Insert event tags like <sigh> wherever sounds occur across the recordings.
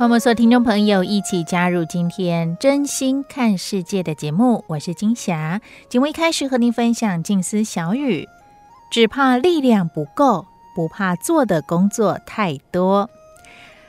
欢迎所有听众朋友一起加入今天真心看世界的节目，我是金霞。节目一开始和您分享静思小语：只怕力量不够，不怕做的工作太多。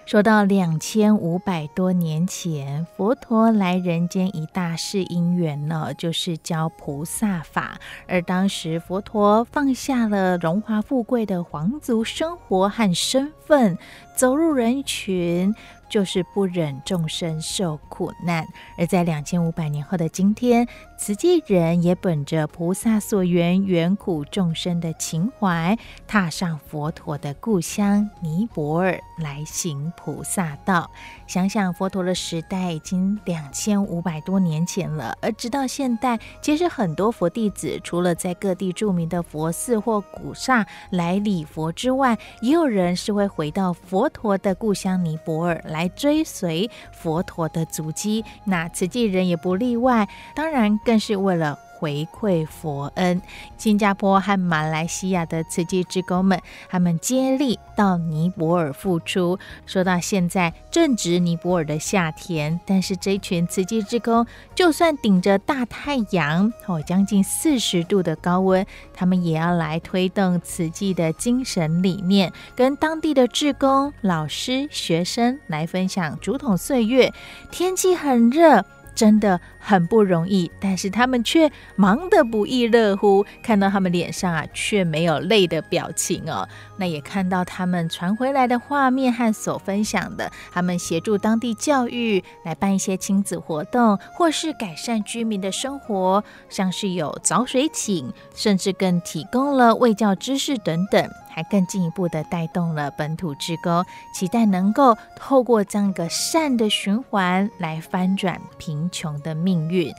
说到两千五百多年前，佛陀来人间一大事因缘呢，就是教菩萨法。而当时佛陀放下了荣华富贵的皇族生活和身份，走入人群。就是不忍众生受苦难，而在两千五百年后的今天，慈济人也本着菩萨所缘远苦众生的情怀，踏上佛陀的故乡尼泊尔来行菩萨道。想想佛陀的时代已经两千五百多年前了，而直到现代，其实很多佛弟子除了在各地著名的佛寺或古刹来礼佛之外，也有人是会回到佛佛陀的故乡尼泊尔来。追随佛陀的足迹，那慈济人也不例外。当然，更是为了回馈佛恩。新加坡和马来西亚的慈济志工们，他们接力到尼泊尔复出。说到现在正值尼泊尔的夏天，但是这群慈济志工，就算顶着大太阳，哦，将近四十度的高温，他们也要来推动慈济的精神理念，跟当地的志工、老师、学生来分享竹筒岁月。天气很热。真的很不容易，但是他们却忙得不亦乐乎。看到他们脸上啊，却没有泪的表情哦。那也看到他们传回来的画面和所分享的，他们协助当地教育，来办一些亲子活动，或是改善居民的生活，像是有早水井，甚至更提供了卫教知识等等。还更进一步的带动了本土志工，期待能够透过这样一个善的循环来翻转贫穷的命运。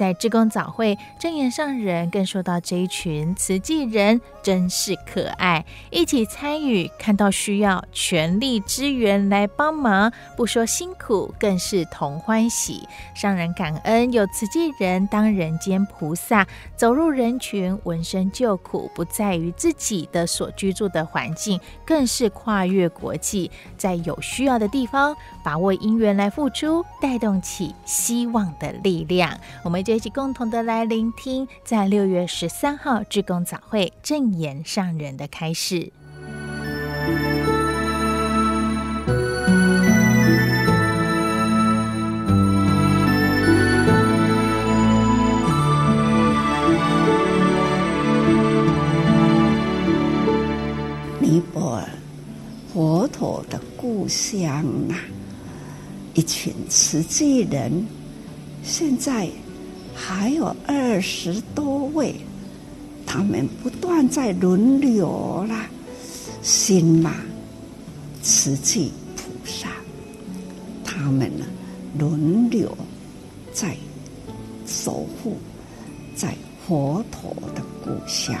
在志工早会，正言上人更说到这一群慈济人真是可爱，一起参与，看到需要全力支援来帮忙，不说辛苦，更是同欢喜。上人感恩有慈济人当人间菩萨，走入人群，闻声救苦，不在于自己的所居住的环境，更是跨越国际，在有需要的地方，把握因缘来付出，带动起希望的力量。我们。一起共同的来聆听，在六月十三号志工早会正言上人的开始。尼泊尔，佛陀的故乡啊，一群慈济人，现在。还有二十多位，他们不断在轮流啦，新马、慈济菩萨，他们呢轮流在守护在佛陀的故乡。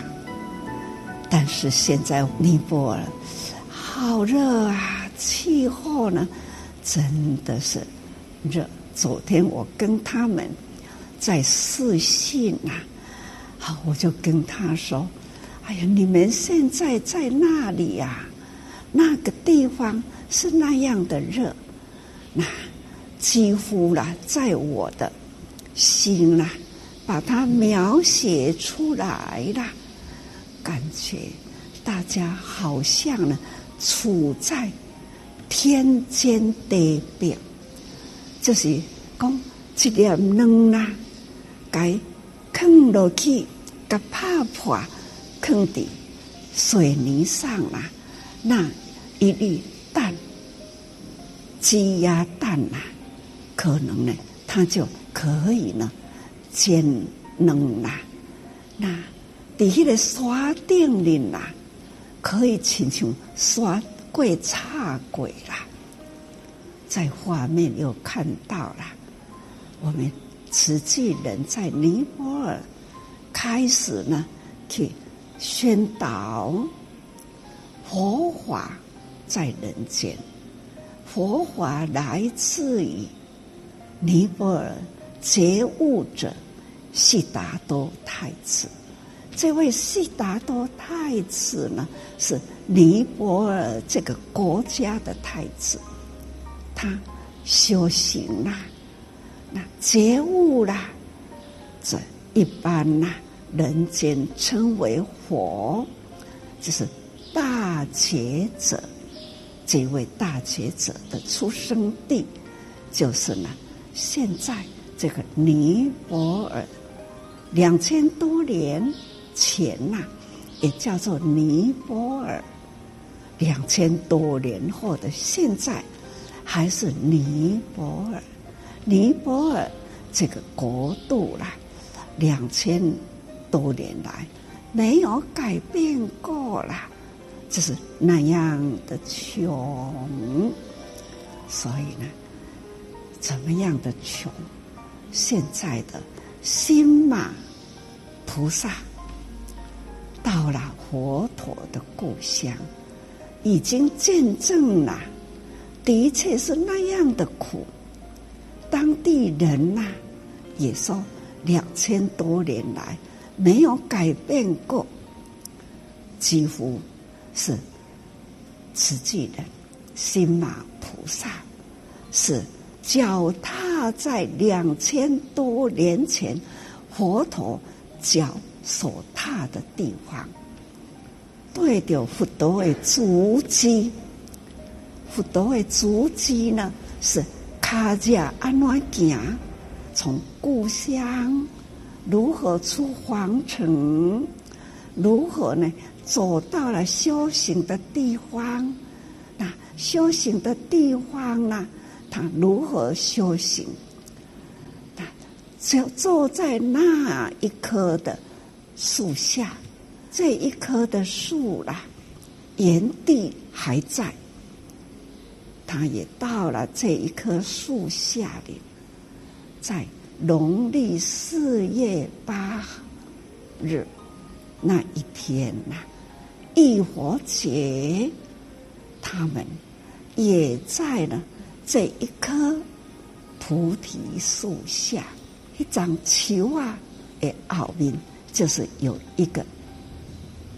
但是现在尼泊尔好热啊，气候呢真的是热。昨天我跟他们。在视讯呐，好，我就跟他说：“哎呀，你们现在在那里呀？那个地方是那样的热，那几乎啦，在我的心呐，把它描写出来了，感觉大家好像呢，处在天间地表，就是讲一粒卵啦，该放落去，甲拍破，放在水泥上啦，那一粒蛋，鸡鸭蛋呐，可能呢，它就可以呢煎卵啦。那在迄个山顶里啦，可以亲像山过插过啦。在画面又看到了，我们慈济人在尼泊尔开始呢去宣导佛法在人间，佛法来自于尼泊尔觉悟者悉达多太子。这位悉达多太子呢，是尼泊尔这个国家的太子。他修行啦，那觉悟啦，这一般呐，人间称为佛，就是大觉者。这位大觉者的出生地，就是呢，现在这个尼泊尔，两千多年前呐，也叫做尼泊尔。两千多年后的现在。还是尼泊尔，尼泊尔这个国度啦，两千多年来没有改变过啦，就是那样的穷。所以呢，怎么样的穷？现在的新马菩萨到了佛陀的故乡，已经见证了。的确是那样的苦，当地人呐、也说两千多年来没有改变过，几乎是慈济人心马菩萨是脚踏在两千多年前佛陀脚所踏的地方，对着佛陀的足迹。佛陀的足迹呢，是卡架安怎行？从故乡如何出皇城？如何呢？走到了修行的地方？那修行的地方呢？他如何修行？那就坐在那一棵的树下，这一棵的树啦，原地还在。他也到了这一棵树下里，在农历四月八日那一天呐、啊，浴火节，他们也在了这一棵菩提树下，一张球啊，的奥秘就是有一个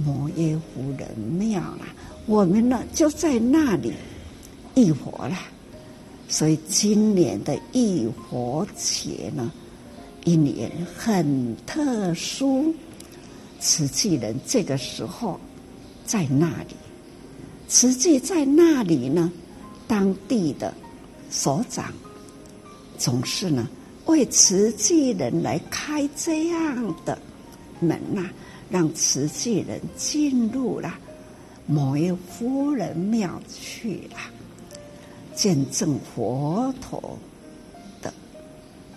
摩耶夫人庙了。我们呢，就在那里。浴火了，所以今年的浴火节呢，一年很特殊。慈济人这个时候在那里，慈济在那里呢，当地的所长总是呢为慈济人来开这样的门呐、让慈济人进入了摩耶夫人庙去了。见证佛陀的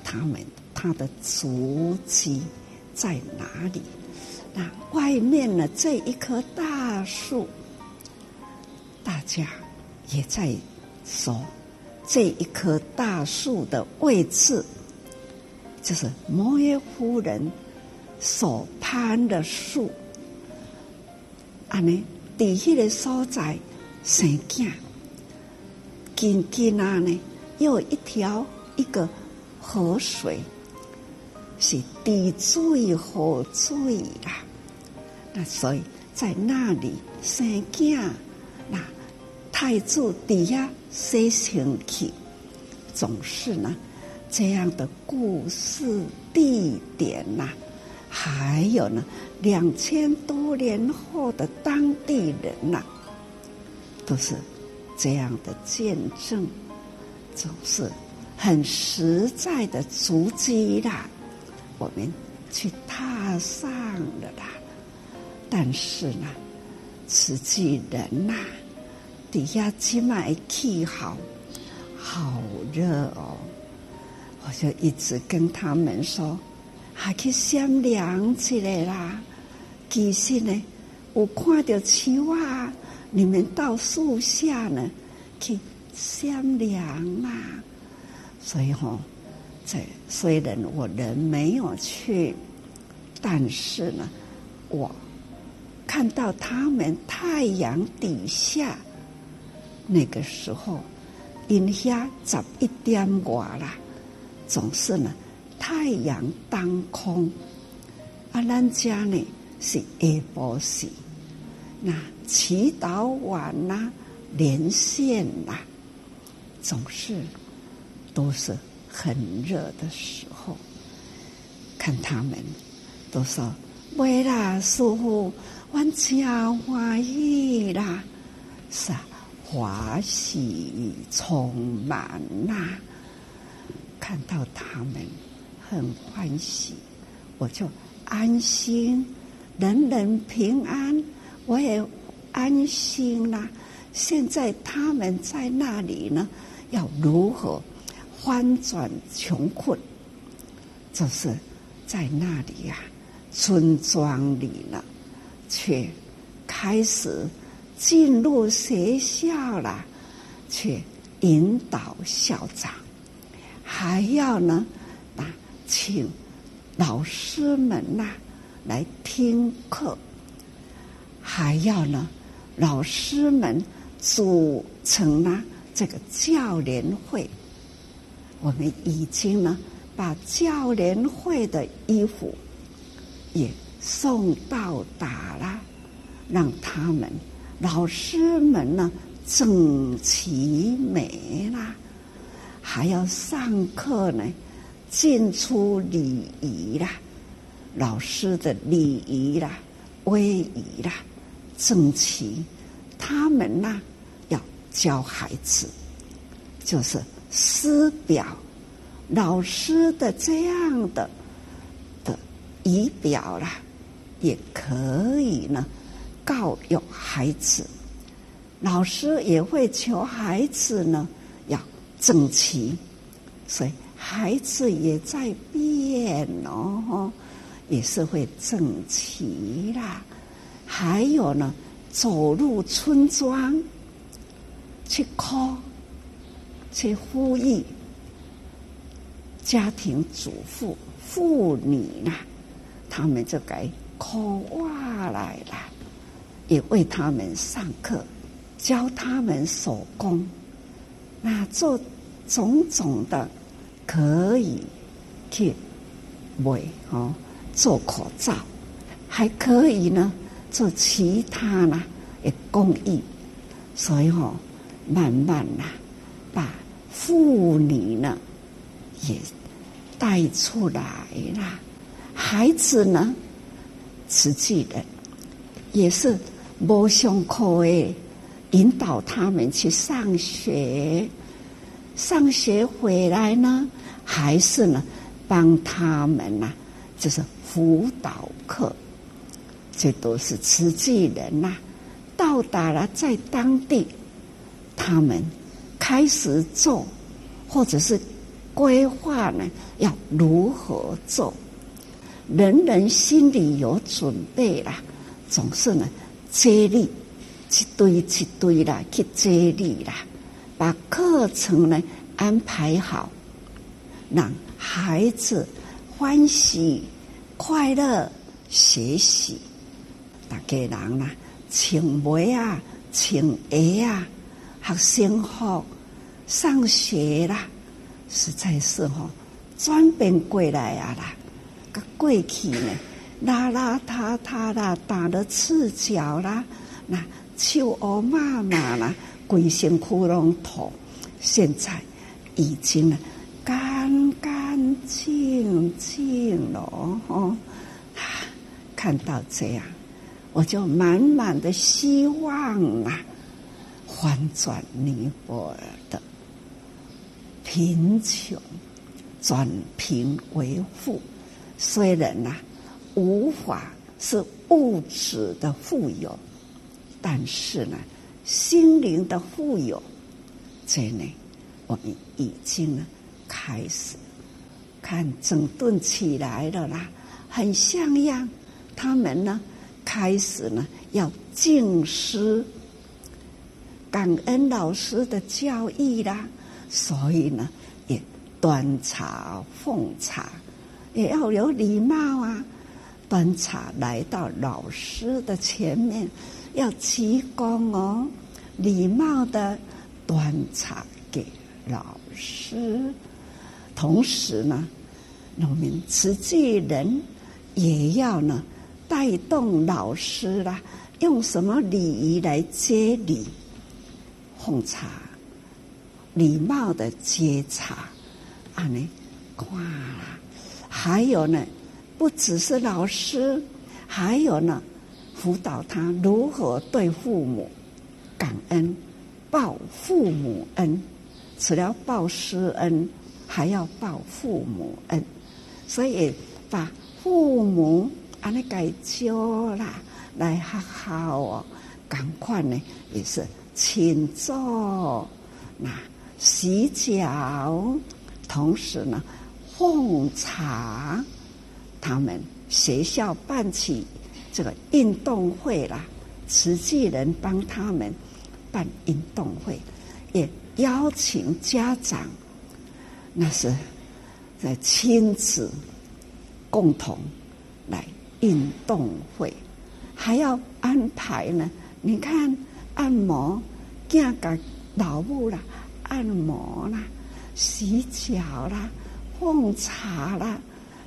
他们，他的足迹在哪里？那外面呢？这一棵大树，大家也在说，这一棵大树的位置，就是摩耶夫人所攀的树。啊，呢，底下的所在生囝。近近啊呢，又有一条一个河水，是滴水河水啦。那所以在那里生囝，那太子底下生前去，总是呢这样的故事地点呐、还有呢两千多年后的当地人呐、都是。这样的见证，总是很实在的足迹啦，我们去踏上了啦。但是呢，实际人呐、啊，底下起码气好，好热哦。我就一直跟他们说，还去先凉起来啦。其实呢，我看到树啊，你们到树下呢去先凉啦。所以哈、哦，这虽然我人没有去，但是呢，我看到他们太阳底下那个时候，阴下十一点外了。总是呢，太阳当空，啊，咱家呢是下晡时，那祈祷完呐，连线呐，总是都是很热的时候。看他们都说：“喂啦，师父，我真欢喜啦，是啊，欢喜充满呐。”看到他们很欢喜，我就安心，人人平安，我也安心啦。现在他们在那里呢，要如何翻转穷困？就是在那里呀、啊，村庄里呢，却开始进入学校了，去引导校长。还要呢，啊，请老师们呐、来听课，还要呢，老师们组成了这个教联会。我们已经呢把教联会的衣服也送到达了，让他们老师们呢整齐美啦。还要上课呢，进出礼仪啦，老师的礼仪啦、威仪啦，整齐。他们呢，要教孩子，就是师表，老师的这样的的仪表啦，也可以呢，告诉孩子。老师也会求孩子呢要。整齐，所以孩子也在变哦，也是会整齐啦。还有呢，走入村庄去 call，去呼吁家庭主妇、妇女啦，他们就该 call 哇来了，也为他们上课，教他们手工，那做。种种的可以去为哦做口罩，还可以呢做其他呢的公益，所以哦慢慢呐把妇女呢也带出来了，孩子呢实际的也是无上课诶，引导他们去上学。上学回来呢，还是呢，帮他们呐、就是辅导课，这都是慈济人呐、到达了在当地，他们开始做，或者是规划呢，要如何做，人人心里有准备了，总是呢，接力一堆一堆啦，去接力啦。把课程呢安排好，让孩子欢喜快乐学习。大家人啦，穿鞋啊，穿鞋啊，学生服上学啦，实在是吼转变过来啊啦。个过去呢，邋邋遢遢啦，打了赤脚啦，那臭乌妈妈啦。规身窟窿土，现在已经呢干干净净了哦。看到这样，我就满满的希望啊，翻转尼泊尔的贫穷转贫为富，虽然呐、啊、无法是物质的富有，但是呢，心灵的富有，这呢，我们已经呢开始看整顿起来了啦，很像样。他们呢，开始呢要敬师。感恩老师的教育啦，所以呢，也端茶奉茶，也要有礼貌啊。端茶来到老师的前面，要鞠躬哦，礼貌的端茶给老师。同时呢，农民慈济人也要呢带动老师啦，用什么礼仪来接礼？奉茶，礼貌的接茶，啊呢，挂啦。还有呢，不只是老师，还有呢，辅导他如何对父母感恩，报父母恩。除了报师恩，还要报父母恩。所以把父母啊那改教啦，来好好哦，赶快呢，也是。请坐，那洗脚，同时呢，奉茶。他们学校办起这个运动会啦，慈济人帮他们办运动会，也邀请家长，那是在亲子共同运动会，还要安排呢。你看。按摩，见个老母啦，按摩啦，洗脚啦，奉茶啦，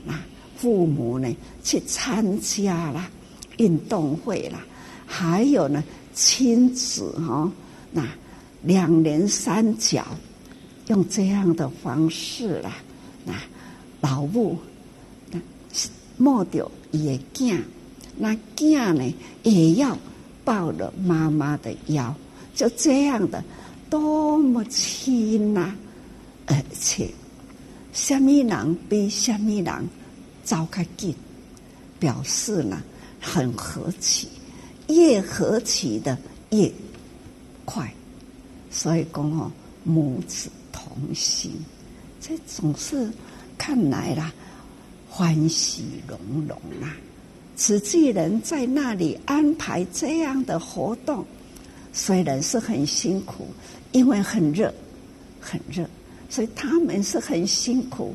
那父母呢去参加啦运动会啦，还有呢亲子哈，那两连三脚，用这样的方式啦，那老母摸着也见，那见呢也要。抱了妈妈的腰，就这样的，多么亲呐、啊！而且，什么人比什么人走较近，表示呢很和气，越和气的越快。所以讲哦，母子同心，这总是看来啦，欢喜融融啊。慈济人在那里安排这样的活动，虽然是很辛苦，因为很热，很热，所以他们是很辛苦，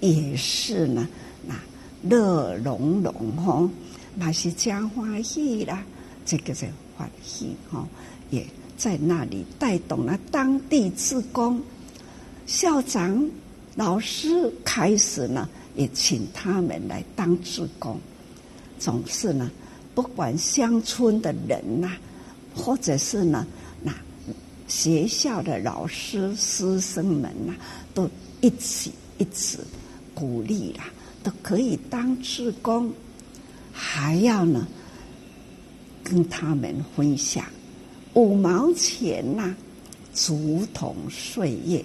也是呢，那乐融融哈，那是加欢喜啦，这个是欢喜哈，也在那里带动了当地职工，校长、老师开始呢，也请他们来当志工。总是呢，不管乡村的人呐、或者是呢，那学校的老师师生们呐、都一起一起鼓励啦，都可以当志工，还要呢跟他们分享五毛钱呐、竹筒岁月，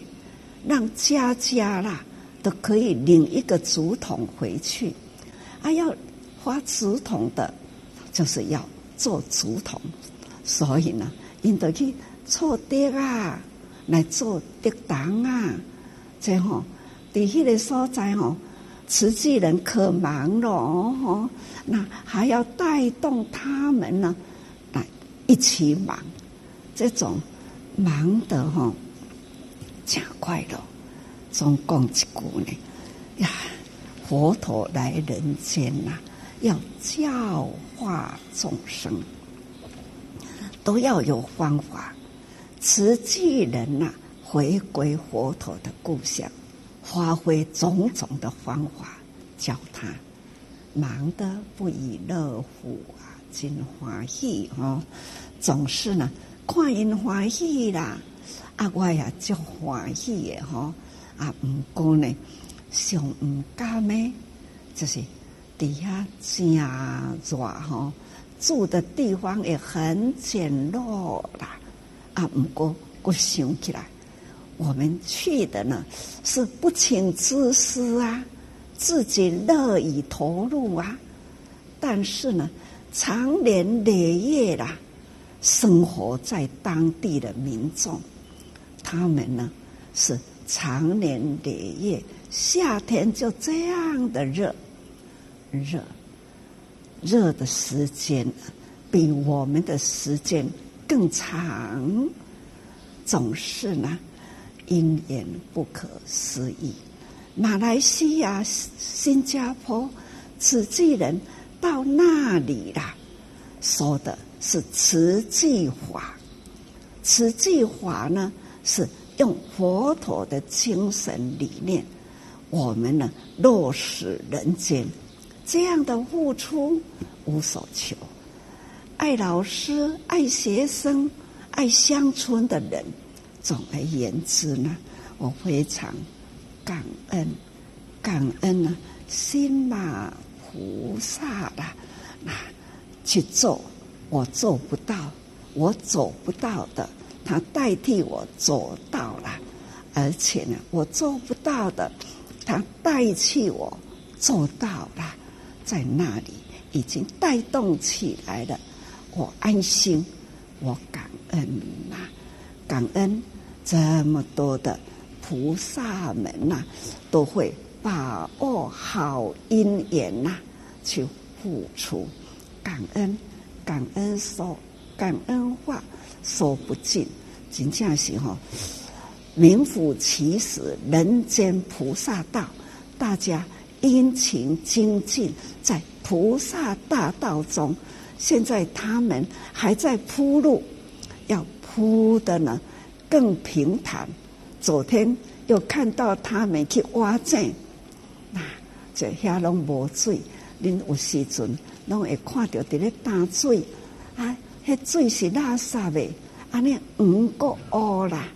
让家家啦可以领一个竹筒回去，啊要。发竹筒的，就是要做竹筒，所以呢，应得去做竹啊，来做竹筒啊，这吼，在迄个所在吼，慈济人可忙了哦，那还要带动他们呢，来一起忙，这种忙的吼，真快乐。总共一句呢，呀，佛陀来人间呐。要教化众生，都要有方法。慈济人呐、回归佛陀的故乡，发挥种种的方法，教他忙得不亦乐乎啊，真欢喜哦！总是呢，看因欢喜啦，啊，我也就欢喜的吼啊，不过呢，上唔甘呢，就是。底下真热吼，住的地方也很简陋啦。啊，不过我想起来，我们去的呢是不请自私啊，自己乐意投入啊，但是呢，长年累月啦，生活在当地的民众，他们呢是长年累月，夏天就这样的热，热，热的时间比我们的时间更长，总是呢。因缘不可思议，马来西亚、新加坡，慈济人到那里啦，说的是慈济法。慈济法呢，是用佛陀的精神理念，我们呢落实人间，这样的付出无所求，爱老师、爱学生、爱乡村的人。总而言之呢，我非常感恩，感恩呢，心马菩萨啦，那去做我做不到，我走不到的，他代替我做到了，而且呢，我做不到的，他代替我做到了，在那里已经带动起来了，我安心，我感恩呐，感恩。这么多的菩萨们呐、都会把握好因缘呐、去付出。感恩，感恩说感恩话说不尽，真正是哈，名副其实人间菩萨道，大家殷勤精进在菩萨大道中，现在他们还在铺路，要铺的呢。更平坦。昨天又看到他们去挖井，那这遐拢无水，恁有时阵拢会看到伫咧打水，啊，迄水是垃圾的，安尼五个乌啦，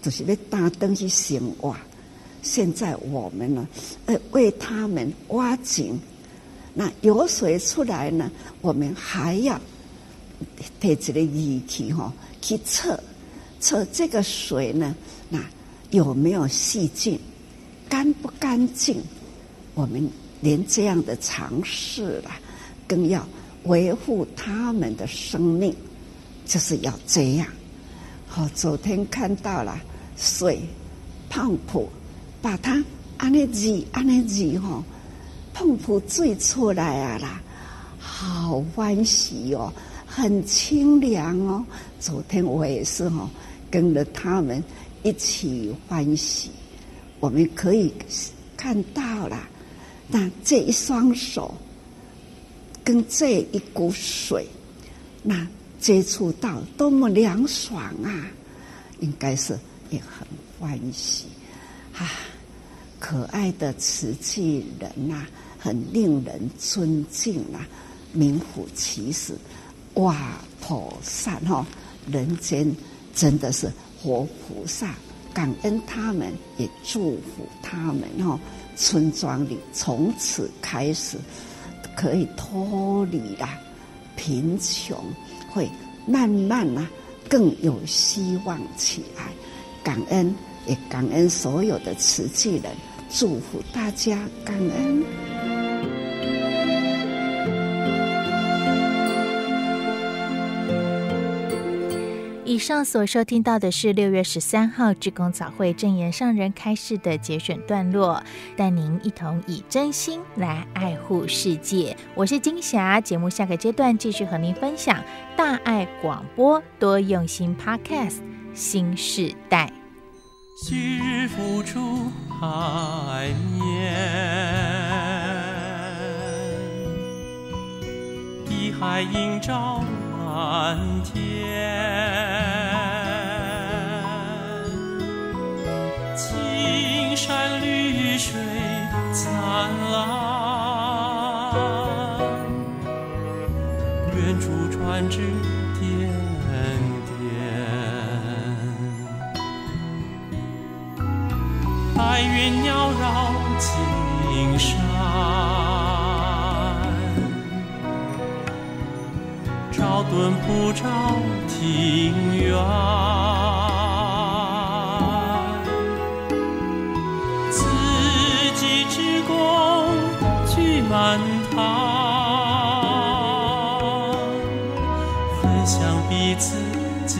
就是咧打灯去生活。现在我们呢，呃，为他们挖井，那有水出来呢，我们还要提一个仪器哈去测。测这个水呢，那有没有细菌，干不干净？我们连这样的尝试啦，更要维护他们的生命，就是要这样。好，昨天看到了水碰浦，把它安尼挤，安尼挤哈，碰浦最出来啊啦，好欢喜哦，很清凉哦。昨天我也是哈。跟着他们一起欢喜，我们可以看到了，那这一双手跟这一股水，那接触到多么凉爽啊！应该是也很欢喜啊，可爱的慈济人呐、啊，很令人尊敬啊，名副其实，哇，菩萨哈，人间。真的是活菩萨，感恩他们，也祝福他们哦。村庄里从此开始可以脱离了贫穷，会慢慢啊更有希望起来。感恩，也感恩所有的慈济人，祝福大家，感恩。以上所收听到的是六月十三号志工早会证言上人开示的节选段落，带您一同以真心来爱护世界。我是金霞，节目下个阶段继续和您分享大爱广播多用心 Podcast 新世代。昔日付出海面，碧海映照蓝天。青山绿水灿烂，远处船只点点，白云缭绕青山，寸不着情缘，自己之功聚满堂，分享彼此经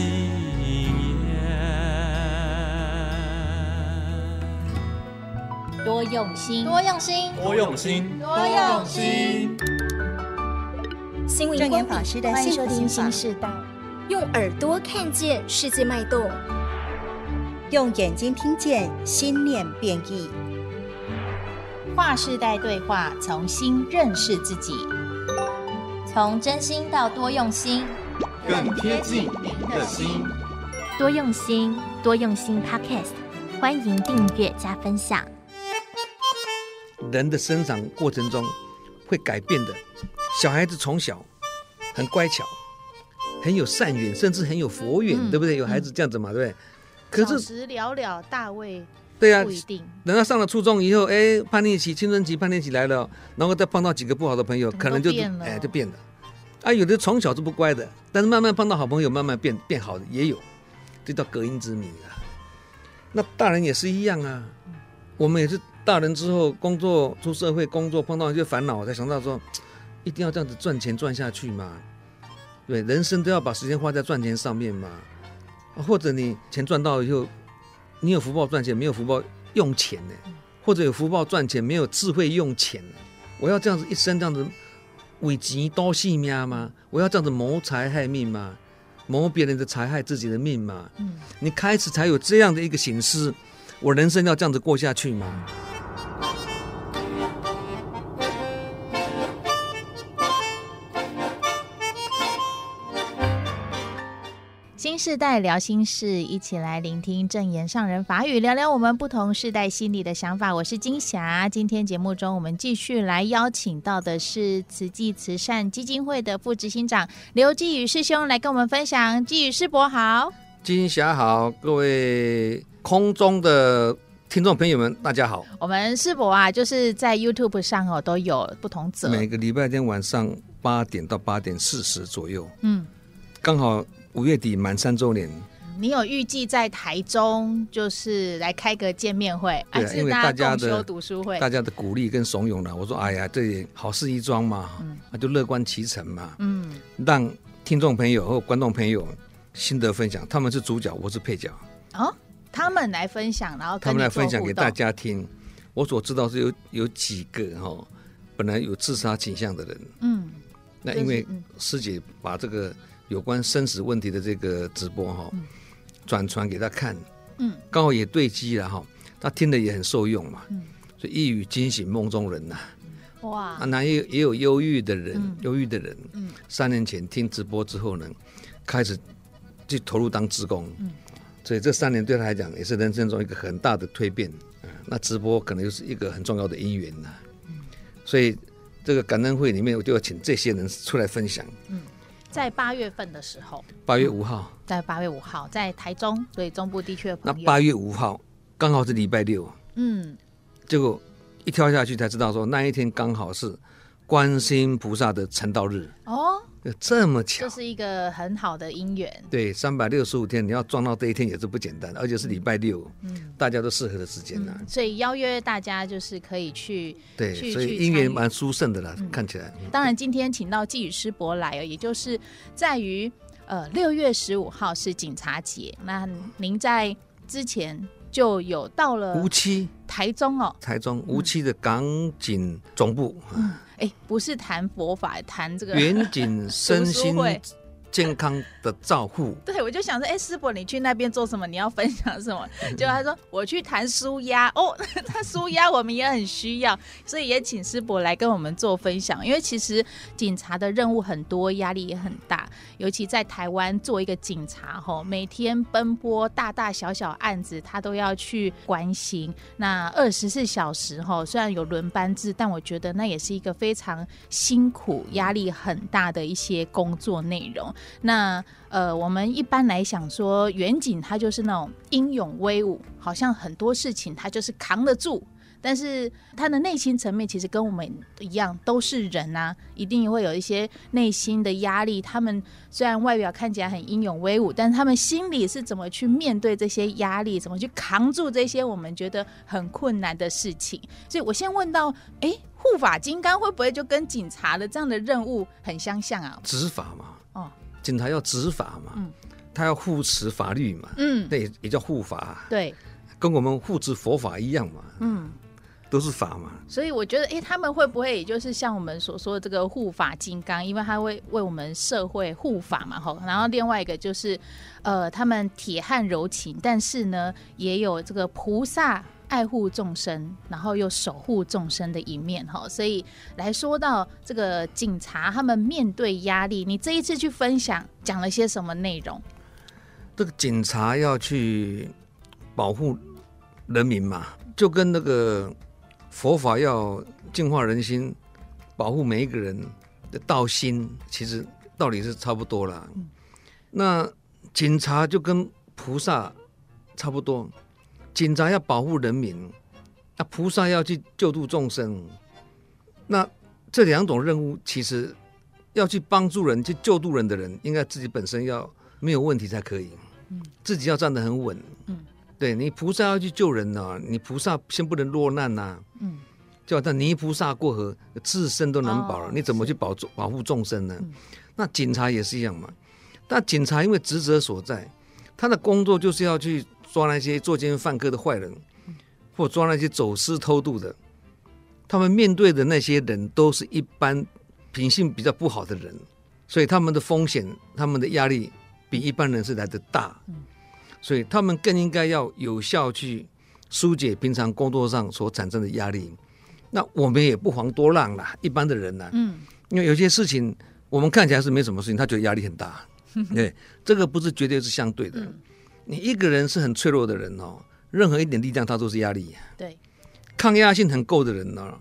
验。多用心，多用心，多用心，多用心。心灵光法师的心法，世代，用耳朵看见世界脉动，用眼睛听见心念变异。跨世代对话，重新认识自己，从真心到多用心，更贴近您的心。多用心，多用心 Podcast，欢迎订阅加分享。人的生长过程中会改变的，小孩子从小很乖巧，很有善缘，甚至很有佛缘，嗯、对不对？有孩子这样子嘛，嗯、对不对？可是了了，大未对啊，不一定。等到上了初中以后，哎，叛逆期、青春期叛逆期来了，然后再碰到几个不好的朋友，可能就哎就变了。啊，有的从小是不乖的，但是慢慢碰到好朋友，慢慢变变好的也有，这叫隔音之谜啊。那大人也是一样啊，我们也是。大人之后工作出社会工作碰到一些烦恼，我才想到说，一定要这样子赚钱赚下去嘛。对，人生都要把时间花在赚钱上面嘛。或者你钱赚到以后，你有福报赚钱，没有福报用钱呢？或者有福报赚钱，没有智慧用钱？我要这样子一生这样子为钱多性命吗？我要这样子谋财害命吗？谋别人的财害自己的命吗？嗯，你开始才有这样的一个形式，我人生要这样子过下去吗？世代聊心事，一起来聆听正言上人法语，聊聊我们不同世代心里的想法。我是金霞，今天节目中我们继续来邀请到的是慈济慈善基金会的副执行长刘继宇师兄来跟我们分享。继宇师伯好，金霞好，各位空中的听众朋友们，大家好。我们世博啊，就是在 YouTube 上哦都有不同则，每个礼拜天晚上八点到八点四十左右，嗯，刚好。五月底满三周年，你有预计在台中就是来开个见面会，还、啊，因为大家的读书会，大家的鼓励跟怂恿了。我说，哎呀，这也好事一桩嘛，那、嗯啊、就乐观其成嘛，嗯，让听众朋友和观众朋友心得分享，他们是主角，我是配角，哦，他们来分享，然后他们来分享给大家听。我所知道是有有几个哈、哦，本来有自杀倾向的人，嗯，那因为师姐把这个。有关生死问题的这个直播哈，转传给他看，嗯，刚好也对机了哈，他听的也很受用嘛，嗯，所以一语惊醒梦中人呐，哇，啊，那也也有忧郁的人，忧郁的人，嗯，三年前听直播之后呢，开始就投入当职工，嗯，所以这三年对他来讲也是人生中一个很大的蜕变，那直播可能又是一个很重要的因缘呐，所以这个感恩会里面我就要请这些人出来分享，嗯。在八月份的时候，八月五号，在八月五号，在台中，对中部地区的朋友。那八月五号刚好是礼拜六，嗯，结果一跳下去才知道说那一天刚好是观世音菩萨的成道日哦。这么巧，这是一个很好的姻缘。对，三百六十五天，你要撞到这一天也是不简单，而且是礼拜六，嗯，大家都适合的时间呐、啊嗯。所以邀约大家就是可以去，对，去所以姻缘蛮殊胜的啦、嗯，看起来。当然，今天请到季宇师伯来，也就是在于呃六月十五号是警察节，那您在之前就有到了无期。台中哦，台中无期的港警总部。嗯。哎，不是谈佛法，谈这个远景 <laughs> 身心健康的照护。对，我就想说，哎，师伯，你去那边做什么？你要分享什么？<laughs> 结果他说，我去谈舒压。哦，<laughs> 他舒压，我们也很需要，所以也请师伯来跟我们做分享。因为其实警察的任务很多，压力也很大，尤其在台湾做一个警察，吼，每天奔波大大小小案子，他都要去关心。那二十四小时，吼，虽然有轮班制，但我觉得那也是一个非常辛苦、压力很大的一些工作内容。那呃，我们一般来想说，远景他就是那种英勇威武，好像很多事情他就是扛得住。但是他的内心层面其实跟我们一样，都是人啊，一定会有一些内心的压力。他们虽然外表看起来很英勇威武，但是他们心里是怎么去面对这些压力，怎么去扛住这些我们觉得很困难的事情？所以我先问到，哎，护法金刚会不会就跟警察的这样的任务很相像啊？执法嘛。哦，警察要执法嘛，嗯，他要护持法律嘛，嗯，那也也叫护法，对，跟我们护持佛法一样嘛，嗯。都是法嘛，所以我觉得，哎，他们会不会也就是像我们所说的这个护法金刚？因为他会为我们社会护法嘛，吼。然后另外一个就是，呃，他们铁汉柔情，但是呢，也有这个菩萨爱护众生，然后又守护众生的一面，哈。所以来说到这个警察，他们面对压力，你这一次去分享讲了些什么内容？这个警察要去保护人民嘛，就跟那个。佛法要净化人心，保护每一个人的道心，其实道理是差不多了。嗯、那警察就跟菩萨差不多，警察要保护人民，那菩萨要去救度众生。那这两种任务，其实要去帮助人、去救度人的人，应该自己本身要没有问题才可以，嗯、自己要站得很稳。嗯对你菩萨要去救人呢、啊，你菩萨先不能落难呐、啊。嗯，就好像泥菩萨过河，自身都难保了，哦、你怎么去保保护众生呢？嗯、那警察也是一样嘛。但警察因为职责所在，他的工作就是要去抓那些作奸犯科的坏人，或抓那些走私偷渡的。他们面对的那些人都是一般品性比较不好的人，所以他们的风险、他们的压力比一般人是来的大。嗯所以他们更应该要有效去疏解平常工作上所产生的压力。那我们也不遑多让啦，一般的人呢，嗯，因为有些事情我们看起来是没什么事情，他觉得压力很大。<laughs> 对，这个不是绝对是相对的。你一个人是很脆弱的人哦，任何一点力量他都是压力。对，抗压性很够的人呢，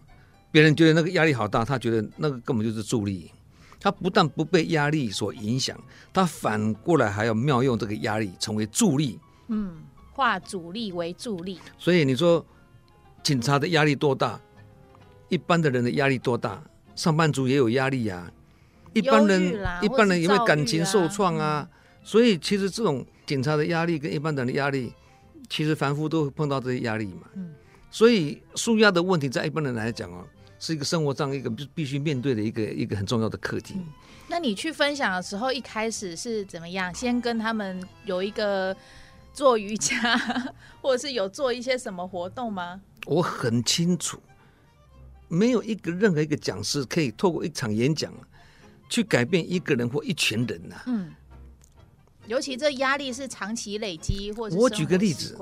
别人觉得那个压力好大，他觉得那个根本就是助力。他不但不被压力所影响，他反过来还要妙用这个压力成为助力。嗯，化阻力为助力。所以你说警察的压力多大？一般的人的压力多大？上班族也有压力呀、啊。一般人，一般人有没有感情受创啊？嗯、所以其实这种警察的压力跟一般人的压力，其实凡夫都会碰到这些压力嘛。嗯。所以舒压的问题，在一般人来讲哦。是一个生活上一个必必须面对的一个一个很重要的课题。那你去分享的时候，一开始是怎么样？先跟他们有一个做瑜伽，<laughs> 或者是有做一些什么活动吗？我很清楚，没有一个任何一个讲师可以透过一场演讲去改变一个人或一群人呐。嗯，尤其这压力是长期累积，或者我举个例子，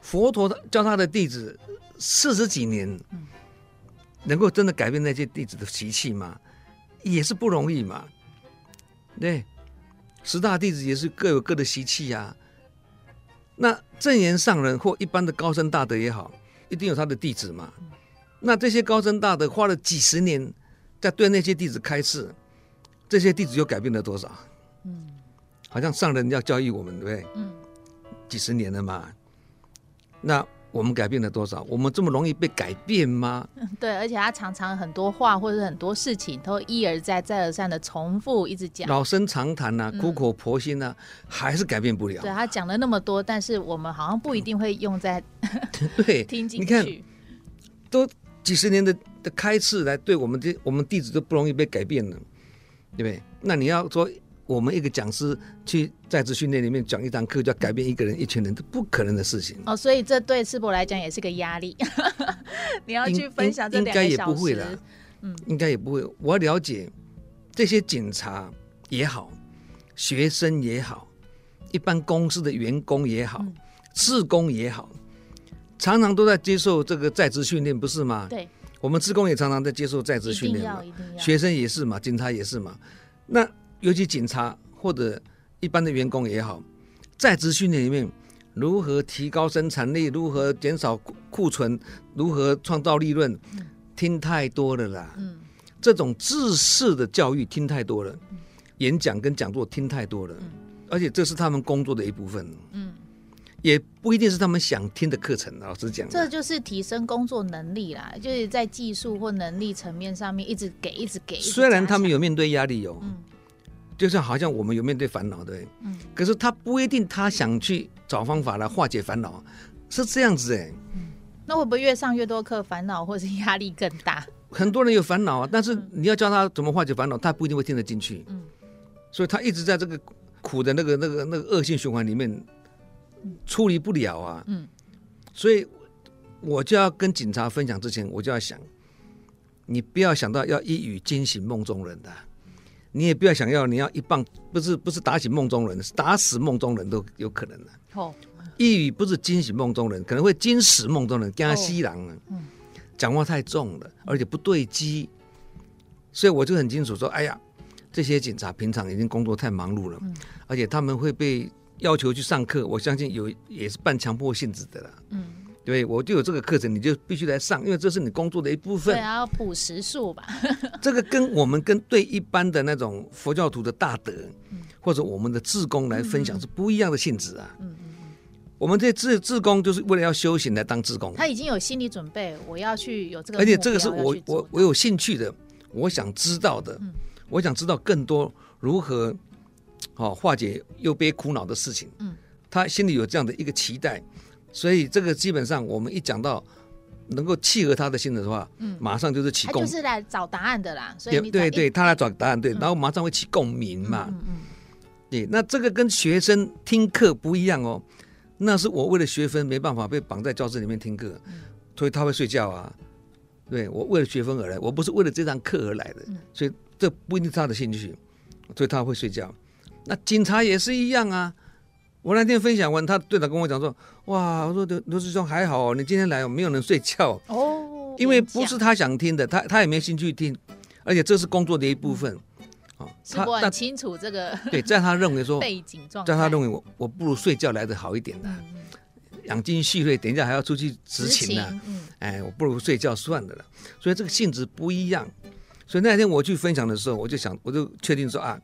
佛陀教他的弟子四十几年。嗯能够真的改变那些弟子的习气吗？也是不容易嘛。对，十大弟子也是各有各的习气呀。那正言上人或一般的高僧大德也好，一定有他的弟子嘛。那这些高僧大德花了几十年在对那些弟子开示，这些弟子又改变了多少？嗯，好像上人要教育我们，对不对？嗯，几十年了嘛。那。我们改变了多少？我们这么容易被改变吗？<laughs> 对，而且他常常很多话或者很多事情都一而再、再而三的重复，一直讲老生常谈呐、啊，苦口婆心呐、啊，嗯、还是改变不了。对，他讲了那么多，但是我们好像不一定会用在 <laughs> 对 <laughs> 听进去。你看，都几十年的的开示来对我们这我们弟子都不容易被改变了，对不对？那你要说。我们一个讲师去在职训练里面讲一堂课，就要改变一个人、一群人，这不可能的事情。哦，所以这对师伯来讲也是个压力。<laughs> 你要去分享这两个小时，应该也不会啦。嗯，应该也不会。我要了解这些警察也好，学生也好，一般公司的员工也好，志、嗯、工也好，常常都在接受这个在职训练，不是吗？对，我们职工也常常在接受在职训练嘛，学生也是嘛，警察也是嘛。那尤其警察或者一般的员工也好，在职训练里面，如何提高生产力，如何减少库存，如何创造利润，嗯、听太多了啦。嗯，这种知识的教育听太多了，嗯、演讲跟讲座听太多了，嗯、而且这是他们工作的一部分。嗯，也不一定是他们想听的课程。老师讲，这就是提升工作能力啦，就是在技术或能力层面上面一直给，一直给。虽然他们有面对压力哦。嗯就像好像我们有面对烦恼，对，嗯，可是他不一定他想去找方法来化解烦恼，是这样子哎，嗯，那会不会越上越多课，烦恼或是压力更大？很多人有烦恼啊，但是你要教他怎么化解烦恼，他不一定会听得进去，嗯，所以他一直在这个苦的那个那个那个恶性循环里面处理不了啊。嗯，所以我就要跟警察分享之前，我就要想，你不要想到要一语惊醒梦中人的，你也不要想要你要一棒，不是不是打醒梦中人，是打死梦中人都有可能的。哦，一语不是惊醒梦中人，可能会惊死梦中人，惊西郎啊。嗯，讲话太重了，而且不对机，所以我就很清楚说，哎呀。这些警察平常已经工作太忙碌了，嗯、而且他们会被要求去上课，我相信有也是半强迫性质的啦。嗯，对，我就有这个课程，你就必须来上，因为这是你工作的一部分。对啊，要补时数吧。<laughs> 这个跟我们跟对一般的那种佛教徒的大德，嗯、或者我们的志工来分享是不一样的性质啊。嗯嗯嗯，我们这些志志工就是为了要修行来当志工，他已经有心理准备，我要去有这个，而且这个是我我我有兴趣的，我想知道的。嗯我想知道更多如何，好化解右边苦恼的事情。嗯，他心里有这样的一个期待，所以这个基本上我们一讲到能够契合他的心的话，嗯，马上就是起共，他就是来找答案的啦。所以对对对，他来找答案，对，然后马上会起共鸣嘛。嗯嗯。对，那这个跟学生听课不一样哦。那是我为了学分没办法被绑在教室里面听课，所以他会睡觉啊。对，我为了学分而来，我不是为了这堂课而来的，所以。这不一定是他的兴趣，所以他会睡觉。那警察也是一样啊。我那天分享完，他队长跟我讲说：“哇，我说刘刘师兄还好，你今天来，没有人睡觉哦，因为不是他想听的，他他也没兴趣听，而且这是工作的一部分。啊，他很清楚这个。<laughs> 对，在他认为说背景状态，在他认为我我不如睡觉来的好一点的，养精蓄锐，等一下还要出去执勤呢。哎，我不如睡觉算了了。所以这个性质不一样。”所以那天我去分享的时候，我就想，我就确定说啊，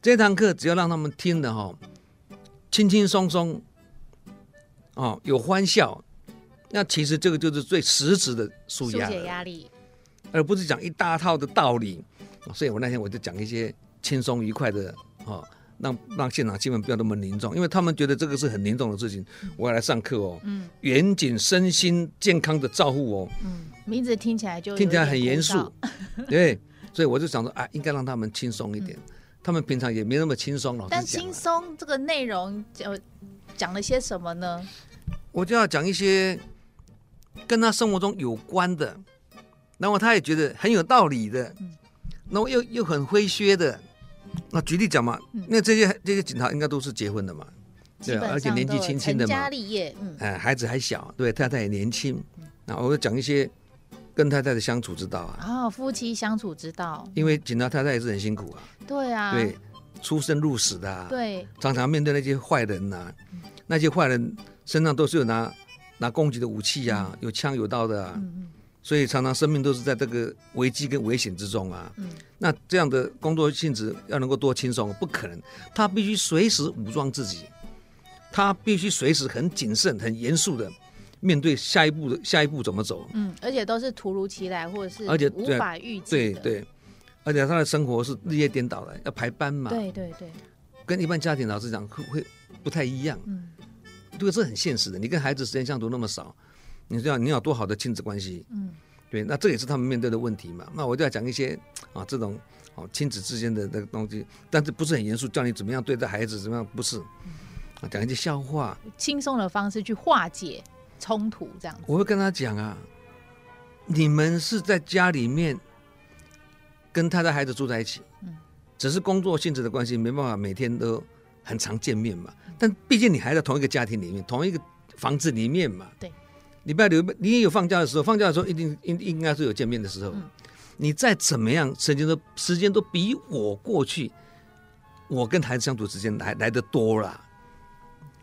这堂课只要让他们听的哈，轻轻松松，哦，有欢笑，那其实这个就是最实质的舒压，解压力，而不是讲一大套的道理。所以我那天我就讲一些轻松愉快的，哦，让让现场气氛不要那么凝重，因为他们觉得这个是很凝重的事情，我要来上课哦，嗯，严谨身心健康的照护哦，嗯。名字听起来就听起来很严肃，<laughs> 对，所以我就想说啊，应该让他们轻松一点。嗯、他们平常也没那么轻松了。但轻松这个内容就讲了些什么呢？我就要讲一些跟他生活中有关的，然后他也觉得很有道理的，然后又又很诙谐的。那举例讲嘛，那这些这些警察应该都是结婚的嘛，对，而且年纪轻轻的嘛，成家立业，嗯，哎，孩子还小，对，太太也年轻。那我就讲一些。跟太太的相处之道啊，啊、哦，夫妻相处之道。因为警察太太也是很辛苦啊。对啊。对，出生入死的啊。对。常常面对那些坏人呐、那些坏人身上都是有拿拿攻击的武器啊，嗯、有枪有刀的啊。嗯嗯。所以常常生命都是在这个危机跟危险之中啊。嗯。那这样的工作性质要能够多轻松，不可能。他必须随时武装自己，他必须随时很谨慎、很严肃的。面对下一步的下一步怎么走？嗯，而且都是突如其来，或者是而且无法预计。对对，而且他的生活是日夜颠倒的，要排班嘛。对对对，跟一般家庭老师讲会会不太一样。嗯，这个是很现实的。你跟孩子时间相处那么少，你知道你有多好的亲子关系？嗯，对，那这也是他们面对的问题嘛。那我就要讲一些啊这种哦亲子之间的那个东西，但是不是很严肃，教你怎么样对待孩子，怎么样不是？啊，讲一些笑话，轻松的方式去化解。冲突这样子，我会跟他讲啊，你们是在家里面跟他的孩子住在一起，嗯，只是工作性质的关系，没办法每天都很常见面嘛。但毕竟你还在同一个家庭里面，同一个房子里面嘛。对，礼拜六你也有放假的时候，放假的时候一定应应该是有见面的时候。嗯，你再怎么样，时间都时间都比我过去，我跟孩子相处时间来来的多了。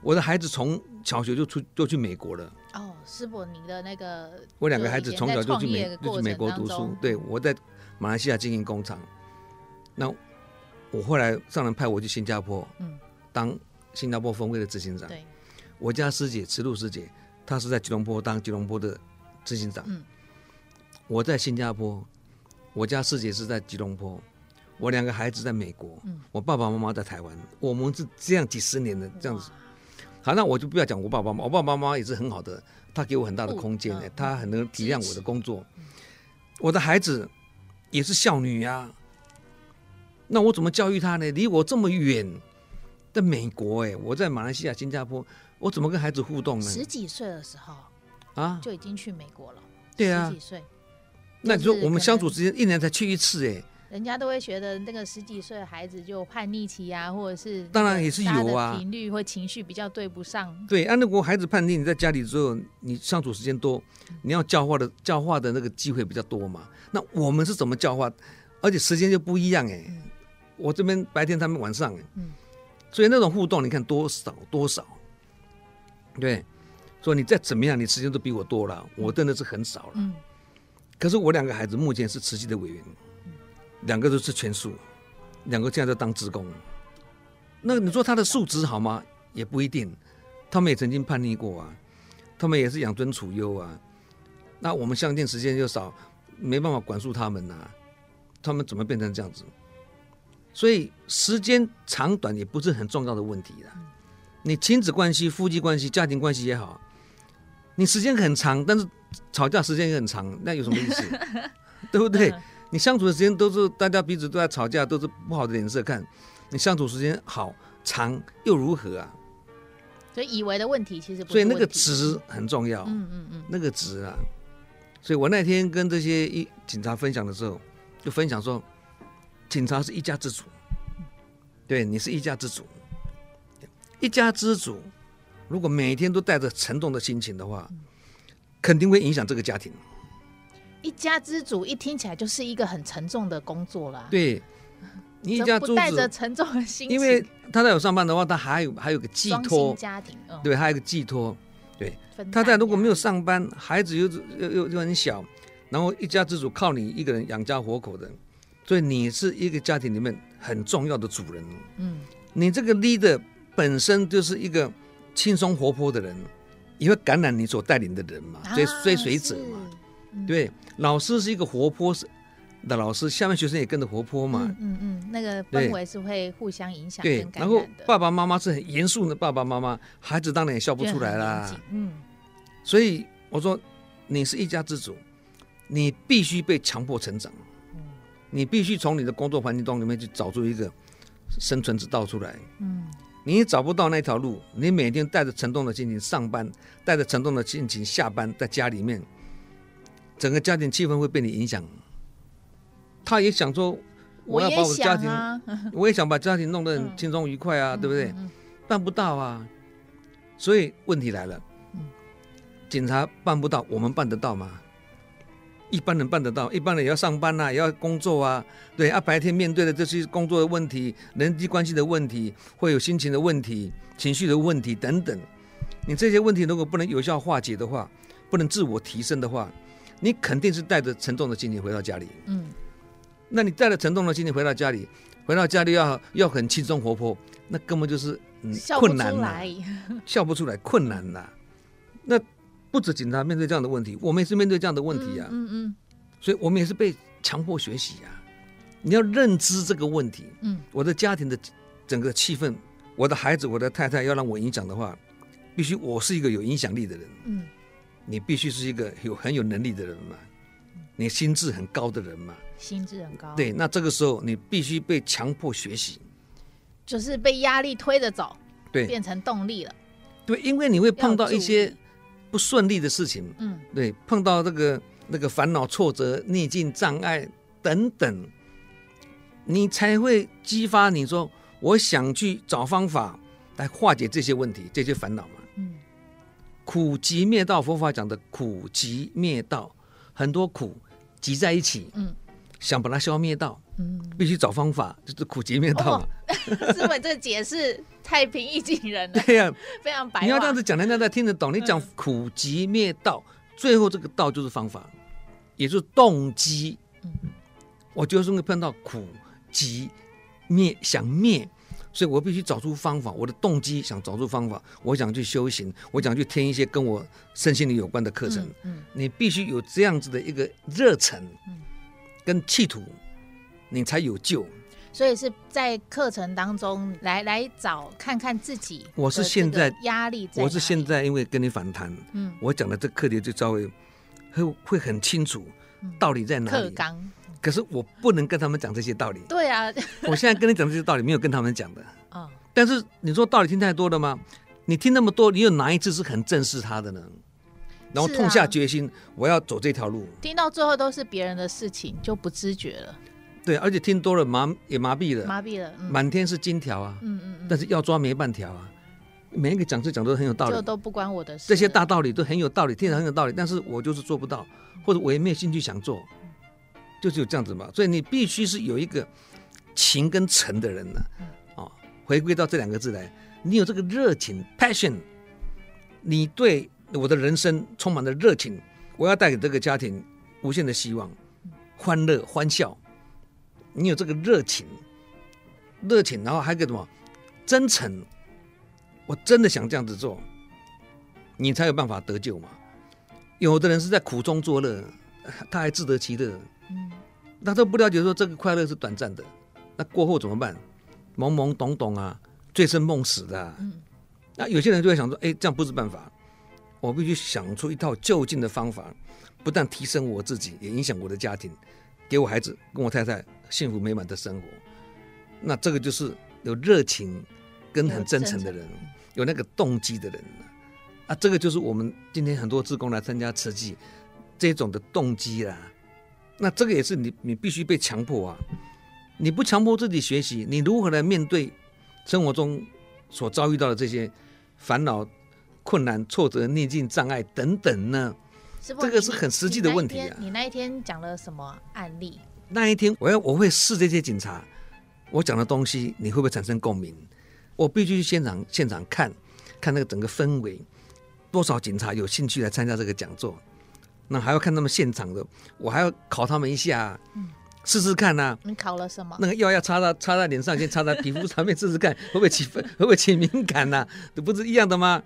我的孩子从小学就出就去美国了。哦，师伯，尼的那个，我两个孩子从小就去美就去美国读书。对，我在马来西亚经营工厂，那我后来上人派我去新加坡，嗯，当新加坡分会的执行长。对，我家师姐慈露师姐，她是在吉隆坡当吉隆坡的执行长。嗯，我在新加坡，我家师姐是在吉隆坡，我两个孩子在美国，嗯，我爸爸妈妈在台湾，我们是这样几十年的这样子。好，那我就不要讲我爸爸妈妈，我爸爸妈妈也是很好的，他给我很大的空间，嗯、他很能体谅我的工作。嗯、我的孩子也是孝女呀、啊，那我怎么教育他呢？离我这么远在美国，哎，我在马来西亚、新加坡，我怎么跟孩子互动呢？十几岁的时候啊，就已经去美国了。对啊，十几岁。那你说我们相处时间一年才去一次，哎。人家都会觉得那个十几岁的孩子就叛逆期啊，或者是当然也是有啊，频率或情绪比较对不上。对，按、啊、如果孩子叛逆，你在家里之后，你相处时间多，你要教化的教化的那个机会比较多嘛。那我们是怎么教化？而且时间就不一样哎、欸嗯，我这边白天，他们晚上、欸，嗯，所以那种互动，你看多少多少，对，所以你再怎么样，你时间都比我多了，我真的是很少了。嗯，可是我两个孩子目前是慈济的委员。两个都是全素，两个现在在当职工。那你说他的素质好吗？也不一定。他们也曾经叛逆过啊，他们也是养尊处优啊。那我们相见时间就少，没办法管束他们呐、啊。他们怎么变成这样子？所以时间长短也不是很重要的问题啦。你亲子关系、夫妻关系、家庭关系也好，你时间很长，但是吵架时间也很长，那有什么意思？<laughs> 对不对？你相处的时间都是大家彼此都在吵架，都是不好的脸色看。你相处时间好长又如何啊？所以以为的问题其实不是。所以那个值很重要。嗯嗯嗯，那个值啊。所以我那天跟这些一警察分享的时候，就分享说，警察是一家之主。对，你是一家之主。一家之主，如果每天都带着沉重的心情的话，肯定会影响这个家庭。一家之主一听起来就是一个很沉重的工作啦。对，你一家之主带着沉重的心情，因为他在有上班的话，他还有还有个寄托家庭，嗯，对，还有个寄托。对，他在如果没有上班，孩子又又又又很小，然后一家之主靠你一个人养家活口的，所以你是一个家庭里面很重要的主人。嗯，你这个 leader 本身就是一个轻松活泼的人，也会感染你所带领的人嘛，追追随者嘛。对，老师是一个活泼的老师，下面学生也跟着活泼嘛。嗯嗯，那个氛围是会互相影响。对，然后爸爸妈妈是很严肃的爸爸妈妈，孩子当然也笑不出来啦。嗯，所以我说，你是一家之主，你必须被强迫成长。嗯，你必须从你的工作环境中里面去找出一个生存之道出来。嗯，你找不到那条路，你每天带着沉重的心情上班，带着沉重的心情下班，在家里面。整个家庭气氛会被你影响，他也想说，我要把我的家庭，我也，啊、<laughs> 我也想把家庭弄得很轻松愉快啊，嗯、对不对？办不到啊，所以问题来了，警察办不到，我们办得到吗？一般人办得到，一般人也要上班啊，也要工作啊，对啊，白天面对的这些工作的问题、人际关系的问题，会有心情的问题、情绪的问题等等，你这些问题如果不能有效化解的话，不能自我提升的话。你肯定是带着沉重的心情回到家里，嗯，那你带着沉重的心情回到家里，回到家里要要很轻松活泼，那根本就是嗯困难呐，<laughs> 笑不出来，困难呐。那不止警察面对这样的问题，我们也是面对这样的问题啊，嗯嗯，所以我们也是被强迫学习啊。你要认知这个问题，嗯，我的家庭的整个气氛，我的孩子，我的太太要让我影响的话，必须我是一个有影响力的人，嗯。你必须是一个有很有能力的人嘛，你心智很高的人嘛，心智很高。对，那这个时候你必须被强迫学习，就是被压力推着走，对，变成动力了。对，因为你会碰到一些不顺利的事情，嗯，对，碰到这个那个烦恼、挫折、逆境、障碍等等，你才会激发你说，我想去找方法来化解这些问题、这些烦恼嘛。苦集灭道，佛法讲的苦集灭道，很多苦集在一起，嗯，想把它消灭掉，嗯，必须找方法，就是苦集灭道嘛。<laughs> 师父这解释太平易近人了，<laughs> 对呀、啊，非常白。你要这样子讲，人家才听得懂。你讲苦集灭道，最后这个道就是方法，也就是动机。嗯，我就是会碰到苦集灭，想灭。所以我必须找出方法，我的动机想找出方法，我想去修行，我想去听一些跟我身心灵有关的课程。嗯，嗯，你必须有这样子的一个热忱，跟企图，你才有救。所以是在课程当中来来找看看自己。我是现在压力，我是现在因为跟你反弹，嗯，我讲的这课题就稍微会会很清楚，到底在哪里。课纲，可是我不能跟他们讲这些道理。对啊，我现在跟你讲这些道理，没有跟他们讲的。<laughs> 哦，但是你说道理听太多了吗？你听那么多，你有哪一次是很正视他的呢？然后痛下决心，我要走这条路。听到最后都是别人的事情，就不知觉了。对，而且听多了麻也麻痹了，麻痹了，嗯、满天是金条啊，嗯嗯，嗯但是要抓没半条啊。每一个讲师讲都很有道理，这都不关我的事。这些大道理都很有道理，听着很有道理，但是我就是做不到，或者我也没有兴趣想做，就只有这样子嘛。所以你必须是有一个情跟诚的人呢、啊，哦，回归到这两个字来，你有这个热情 （passion），你对我的人生充满了热情，我要带给这个家庭无限的希望、欢乐、欢笑。你有这个热情，热情，然后还有个什么真诚。我真的想这样子做，你才有办法得救嘛。有的人是在苦中作乐，他还自得其乐，嗯，他都不了解说这个快乐是短暂的，那过后怎么办？懵懵懂懂啊，醉生梦死的。嗯，那有些人就会想说，哎，这样不是办法，我必须想出一套就近的方法，不但提升我自己，也影响我的家庭，给我孩子跟我太太幸福美满的生活。那这个就是有热情跟很真诚的人。有那个动机的人啊，这个就是我们今天很多志工来参加慈济这种的动机啦。那这个也是你你必须被强迫啊，你不强迫自己学习，你如何来面对生活中所遭遇到的这些烦恼、困难、挫折、逆境、障碍等等呢？这个是很实际的问题啊。你那一天讲了什么案例？那一天我要我会试这些警察，我讲的东西你会不会产生共鸣？我必须去现场现场看，看那个整个氛围，多少警察有兴趣来参加这个讲座，那还要看他们现场的，我还要考他们一下，嗯，试试看呐、啊。你考了什么？那个药要擦到擦在脸上，先擦在皮肤上面试试看，<laughs> 会不会起会不会起敏感呐、啊？这不是一样的吗？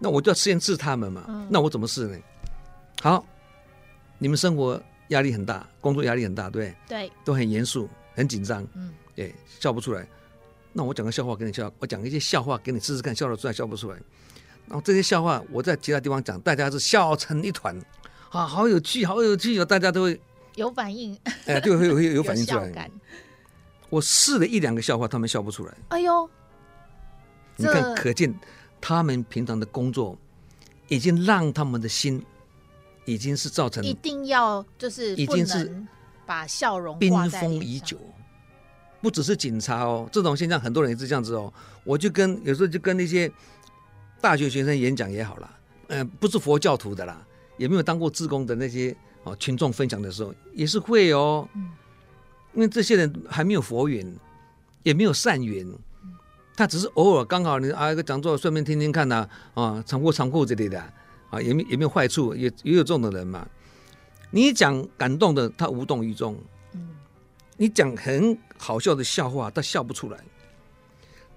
那我就要先治他们嘛。嗯、那我怎么试呢？好，你们生活压力很大，工作压力很大，对对？都很严肃，很紧张，嗯，哎，笑不出来。那我讲个笑话给你笑，我讲一些笑话给你试试看，笑得出来笑不出来。然后这些笑话我在其他地方讲，大家是笑成一团，啊，好有趣，好有趣哦，大家都会有反应，哎，对，会有会有反应出来。我试了一两个笑话，他们笑不出来。哎呦，你看，可见他们平常的工作已经让他们的心已经是造成一定要就是已经是把笑容冰封已久。不只是警察哦，这种现象很多人也是这样子哦。我就跟有时候就跟那些大学学生演讲也好啦，嗯、呃，不是佛教徒的啦，也没有当过志工的那些哦群众分享的时候也是会哦。嗯，因为这些人还没有佛缘，也没有善缘，他只是偶尔刚好你啊一个讲座顺便听听看呐啊，长裤长裤之类的啊，也没也没有坏处，也也有这种的人嘛。你讲感动的，他无动于衷。你讲很好笑的笑话，他笑不出来。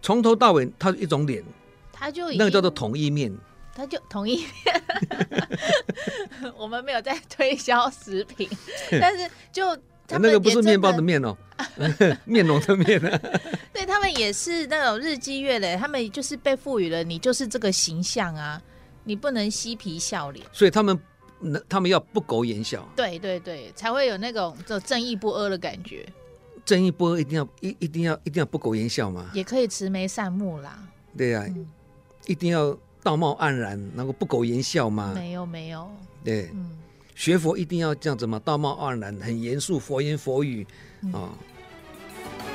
从头到尾，他是一种脸，他就那个叫做统一面，<laughs> 他就同意。我们没有在推销食品，但是就那个不是面包的面哦，<laughs> 面容的面啊。对，他们也是那种日积月累，他们就是被赋予了，你就是这个形象啊，你不能嬉皮笑脸，所以他们。那他们要不苟言笑，对对对，才会有那种就正义不阿的感觉。正义不阿一定要一一定要一定要不苟言笑吗？也可以慈眉善目啦。对呀、啊，嗯、一定要道貌岸然，能够不苟言笑吗？没有没有。对，嗯，学佛一定要这样子嘛？道貌岸然，很严肃，佛言佛语啊、嗯哦，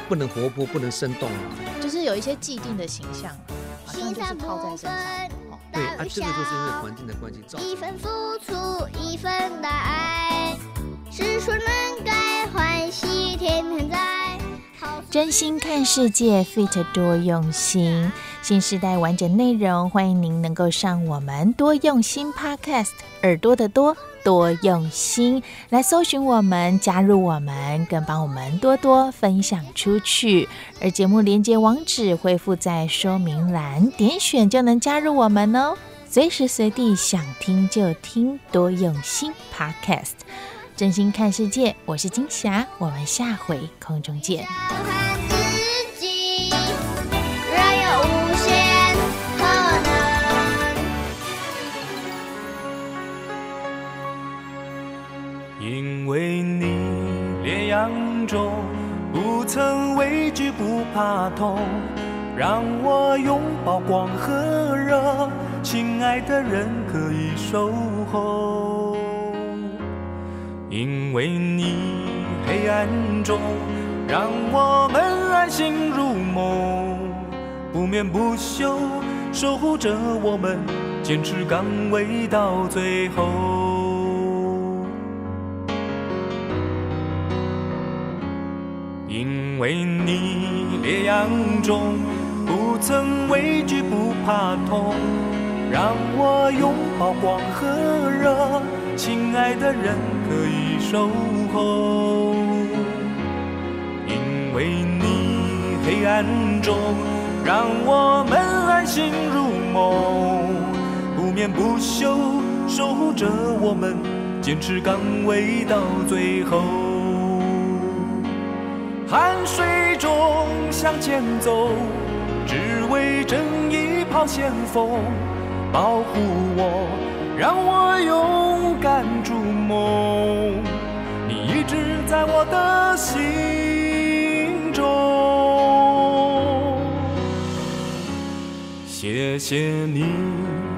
不能活泼，不能生动啊。就是有一些既定的形象，好像就是套在身上。对啊，这个就是因为环境的关系造成。一份付出，一份的爱，是说能改，欢喜天天在。真心看世界，Fit 多用心，新时代完整内容，欢迎您能够上我们多用心 Podcast，耳朵的多。多用心来搜寻我们，加入我们，更帮我们多多分享出去。而节目连接网址会附在说明栏，点选就能加入我们哦。随时随地想听就听，多用心 Podcast，真心看世界。我是金霞，我们下回空中见。因为你。烈阳中，不曾畏惧，不怕痛，让我拥抱光和热，亲爱的人可以守候，因为你黑暗中，让我们安心入梦，不眠不休守护着我们，坚持岗位到最后。因为你烈阳中不曾畏惧，不怕痛，让我拥抱光和热，亲爱的人可以守候。因为你黑暗中让我们安心入梦，不眠不休守护着我们，坚持岗位到最后。汗水中向前走，只为正义抛先锋，保护我，让我勇敢筑梦。你一直在我的心中，谢谢你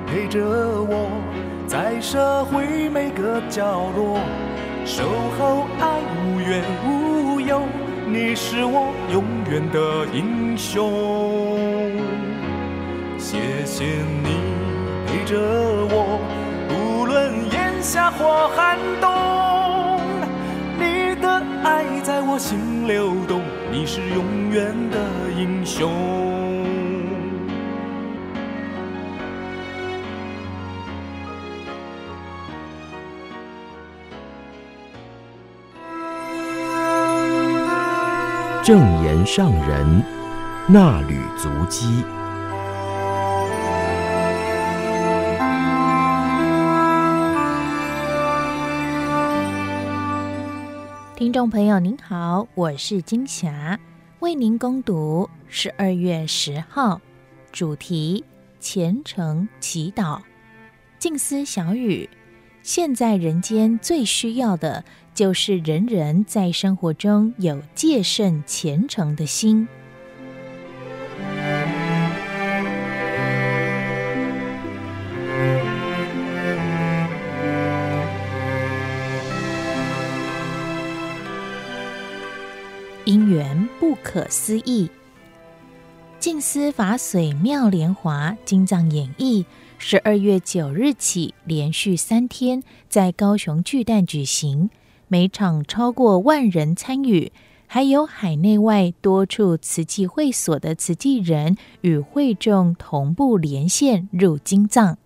陪着我，在社会每个角落，守候爱无怨无忧。你是我永远的英雄，谢谢你陪着我，无论炎夏或寒冬，你的爱在我心流动，你是永远的英雄。正言上人那履足迹。听众朋友您好，我是金霞，为您恭读十二月十号主题虔诚祈祷静思小语。现在人间最需要的，就是人人在生活中有戒慎虔诚的心。因缘不可思议，净思法水妙莲华经藏演义。十二月九日起，连续三天在高雄巨蛋举行，每场超过万人参与，还有海内外多处慈济会所的慈济人与会众同步连线入金藏。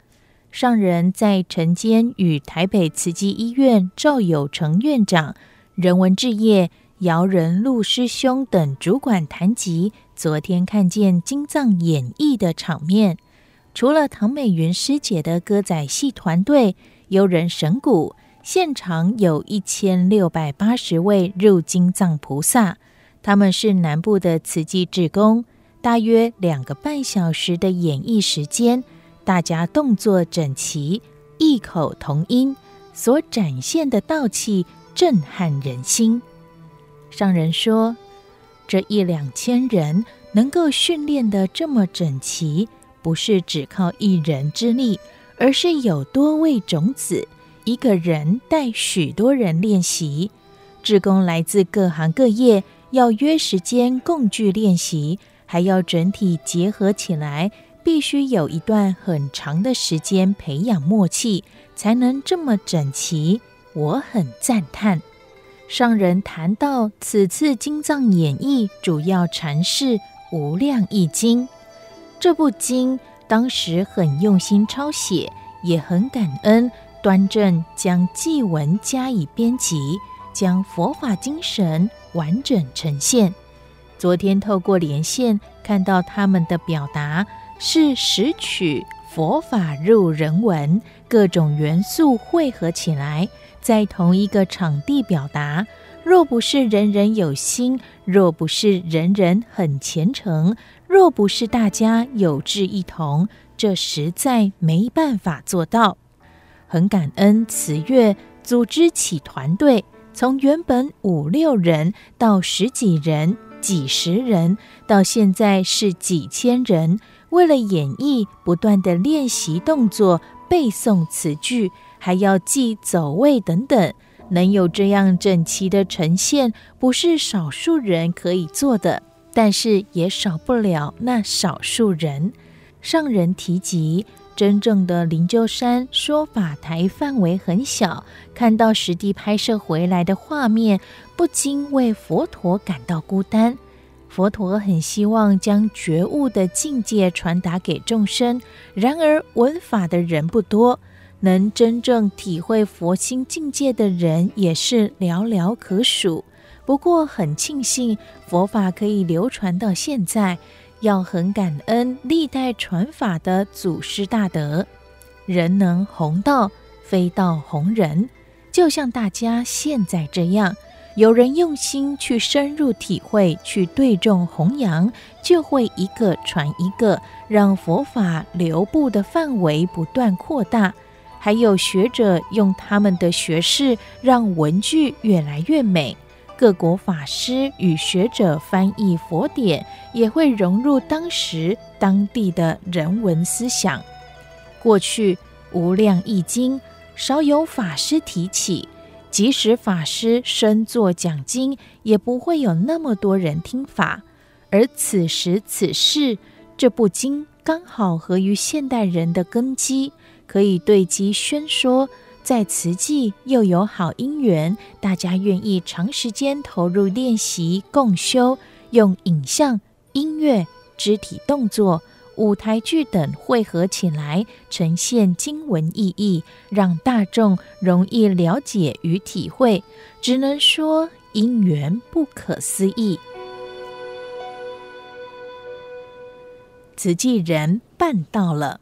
上人在晨间与台北慈济医院赵有成院长、人文志业姚仁禄师兄等主管谈及昨天看见金藏演绎的场面。除了唐美云师姐的歌仔戏团队、优人神鼓，现场有一千六百八十位入金藏菩萨，他们是南部的慈济志工，大约两个半小时的演绎时间，大家动作整齐，异口同音，所展现的道气震撼人心。上人说，这一两千人能够训练的这么整齐。不是只靠一人之力，而是有多位种子，一个人带许多人练习。志工来自各行各业，要约时间共聚练习，还要整体结合起来，必须有一段很长的时间培养默契，才能这么整齐。我很赞叹。上人谈到此次经藏演绎，主要阐释《无量义经》。这部经当时很用心抄写，也很感恩端正将祭文加以编辑，将佛法精神完整呈现。昨天透过连线看到他们的表达，是拾取佛法入人文，各种元素汇合起来，在同一个场地表达。若不是人人有心，若不是人人很虔诚。若不是大家有志一同，这实在没办法做到。很感恩慈月组织起团队，从原本五六人到十几人、几十人，到现在是几千人。为了演绎，不断地练习动作、背诵词句，还要记走位等等，能有这样整齐的呈现，不是少数人可以做的。但是也少不了那少数人。上人提及，真正的灵鹫山说法台范围很小，看到实地拍摄回来的画面，不禁为佛陀感到孤单。佛陀很希望将觉悟的境界传达给众生，然而闻法的人不多，能真正体会佛心境界的人也是寥寥可数。不过很庆幸佛法可以流传到现在，要很感恩历代传法的祖师大德。人能弘道，非道弘人，就像大家现在这样。有人用心去深入体会，去对众弘扬，就会一个传一个，让佛法流布的范围不断扩大。还有学者用他们的学识，让文句越来越美。各国法师与学者翻译佛典，也会融入当时当地的人文思想。过去《无量义经》少有法师提起。即使法师深作讲经，也不会有那么多人听法。而此时此世，这部经刚好合于现代人的根基，可以对机宣说。在慈济又有好因缘，大家愿意长时间投入练习共修，用影像、音乐、肢体动作。舞台剧等汇合起来，呈现经文意义，让大众容易了解与体会。只能说因缘不可思议。慈济人办到了。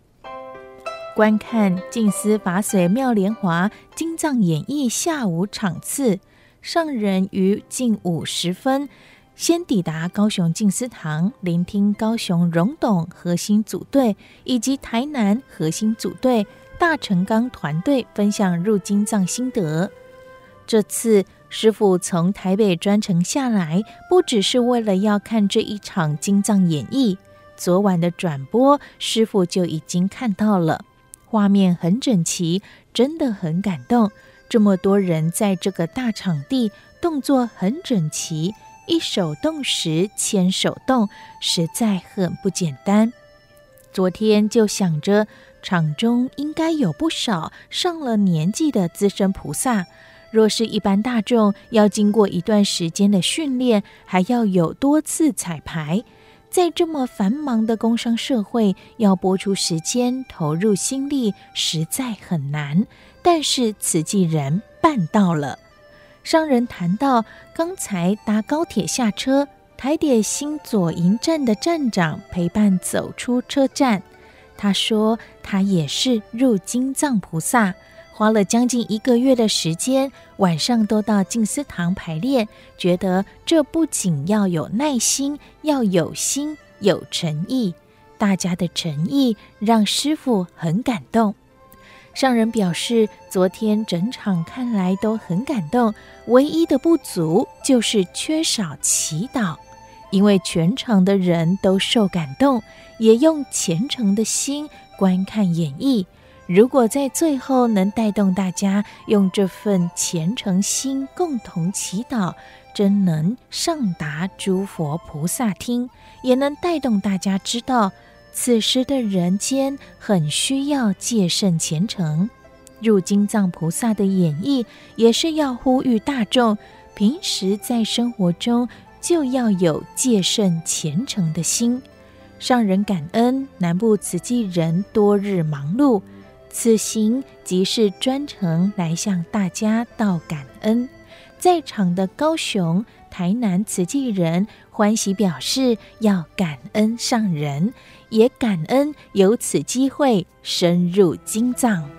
观看静思法髓妙莲华金藏演绎下午场次，上人于近午时分。先抵达高雄静思堂，聆听高雄荣董核心组队以及台南核心组队大成钢团队分享入金藏心得。这次师父从台北专程下来，不只是为了要看这一场金藏演绎。昨晚的转播，师父就已经看到了，画面很整齐，真的很感动。这么多人在这个大场地，动作很整齐。一手动时千手动，实在很不简单。昨天就想着场中应该有不少上了年纪的资深菩萨，若是一般大众，要经过一段时间的训练，还要有多次彩排，在这么繁忙的工商社会，要拨出时间投入心力，实在很难。但是慈济人办到了。商人谈到，刚才搭高铁下车，台铁新左营站的站长陪伴走出车站。他说，他也是入金藏菩萨，花了将近一个月的时间，晚上都到静思堂排练，觉得这不仅要有耐心，要有心，有诚意。大家的诚意让师傅很感动。上人表示，昨天整场看来都很感动，唯一的不足就是缺少祈祷，因为全场的人都受感动，也用虔诚的心观看演绎。如果在最后能带动大家用这份虔诚心共同祈祷，真能上达诸佛菩萨听，也能带动大家知道。此时的人间很需要戒慎虔诚，入经藏菩萨的演绎也是要呼吁大众，平时在生活中就要有戒慎虔诚的心。上人感恩南部慈济人多日忙碌，此行即是专程来向大家道感恩。在场的高雄、台南慈济人欢喜表示要感恩上人。也感恩有此机会深入经藏。